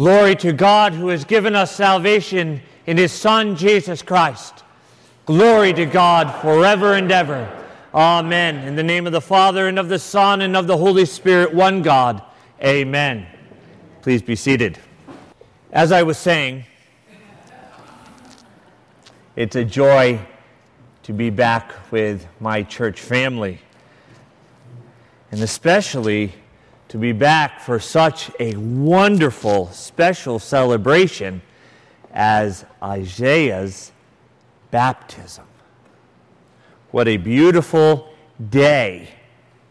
Glory to God who has given us salvation in his Son, Jesus Christ. Glory to God forever and ever. Amen. In the name of the Father, and of the Son, and of the Holy Spirit, one God. Amen. Please be seated. As I was saying, it's a joy to be back with my church family, and especially to be back for such a wonderful, special celebration as Isaiah's baptism. What a beautiful day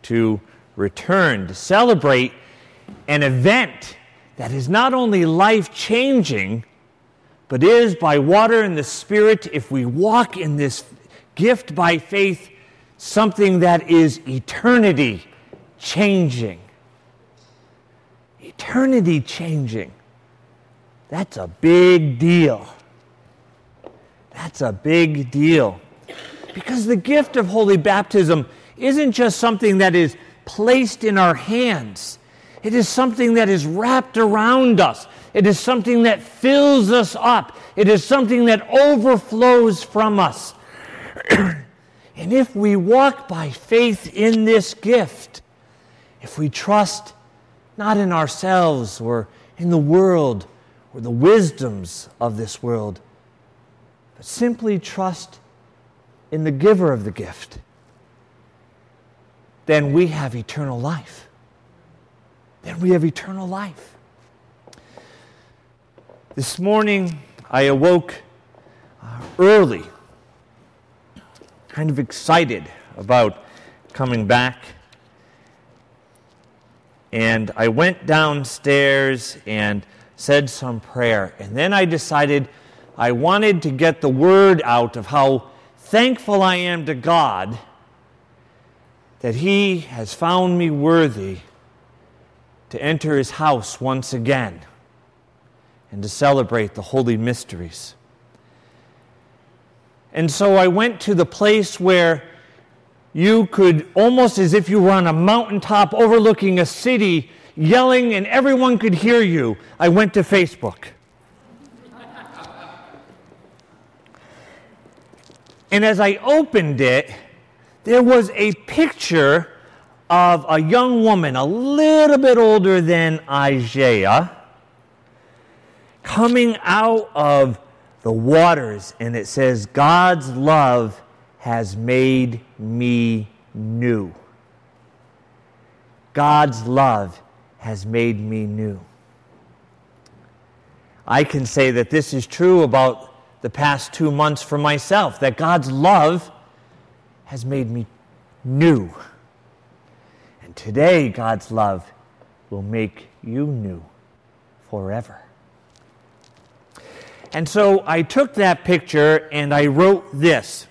to return, to celebrate an event that is not only life changing, but is by water and the Spirit, if we walk in this gift by faith, something that is eternity changing. Eternity changing. That's a big deal. That's a big deal. Because the gift of holy baptism isn't just something that is placed in our hands, it is something that is wrapped around us. It is something that fills us up. It is something that overflows from us. and if we walk by faith in this gift, if we trust not in ourselves or in the world or the wisdoms of this world, but simply trust in the giver of the gift, then we have eternal life. Then we have eternal life. This morning, I awoke uh, early, kind of excited about coming back. And I went downstairs and said some prayer. And then I decided I wanted to get the word out of how thankful I am to God that He has found me worthy to enter His house once again and to celebrate the holy mysteries. And so I went to the place where you could, almost as if you were on a mountaintop overlooking a city, yelling and everyone could hear you. I went to Facebook. and as I opened it, there was a picture of a young woman, a little bit older than Isaiah, coming out of the waters, and it says, God's love has made me new. God's love has made me new. I can say that this is true about the past two months for myself, that God's love has made me new. And today, God's love will make you new forever. And so I took that picture and I wrote this.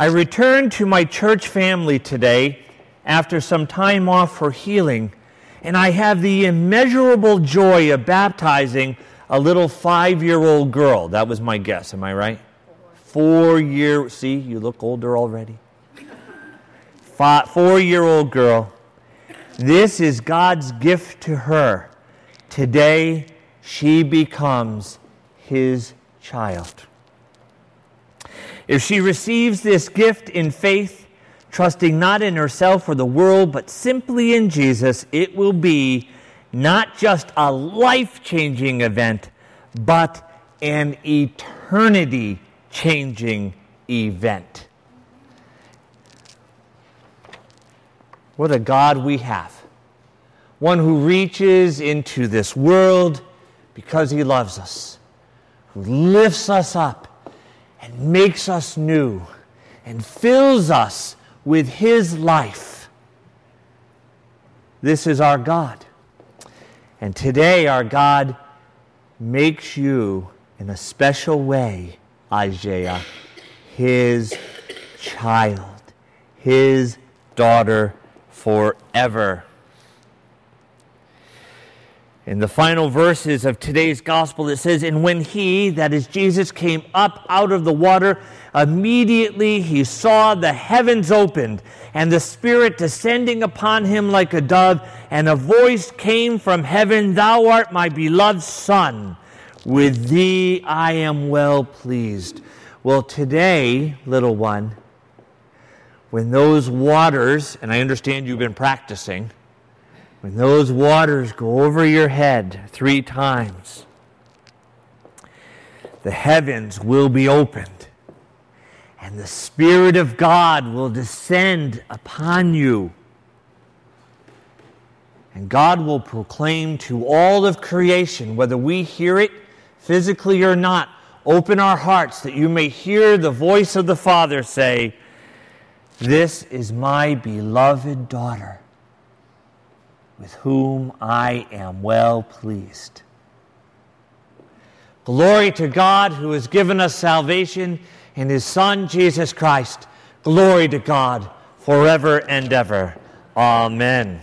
I returned to my church family today after some time off for healing and I have the immeasurable joy of baptizing a little five year old girl. That was my guess, am I right? Four year, see, you look older already. Four year old girl. This is God's gift to her. Today, she becomes his child. If she receives this gift in faith, trusting not in herself or the world, but simply in Jesus, it will be not just a life changing event, but an eternity changing event. What a God we have. One who reaches into this world because he loves us, who lifts us up and makes us new and fills us with His life. This is our God. And today, our God makes you, in a special way, Isaiah, His child, His daughter forever. In the final verses of today's gospel, it says, And when he, that is Jesus, came up out of the water, immediately he saw the heavens opened, and the Spirit descending upon him like a dove, and a voice came from heaven Thou art my beloved Son. With thee I am well pleased. Well, today, little one, when those waters, and I understand you've been practicing, when those waters go over your head three times, the heavens will be opened, and the Spirit of God will descend upon you. And God will proclaim to all of creation, whether we hear it physically or not, open our hearts that you may hear the voice of the Father say, This is my beloved daughter with whom I am well pleased. Glory to God who has given us salvation in his Son, Jesus Christ. Glory to God forever and ever. Amen.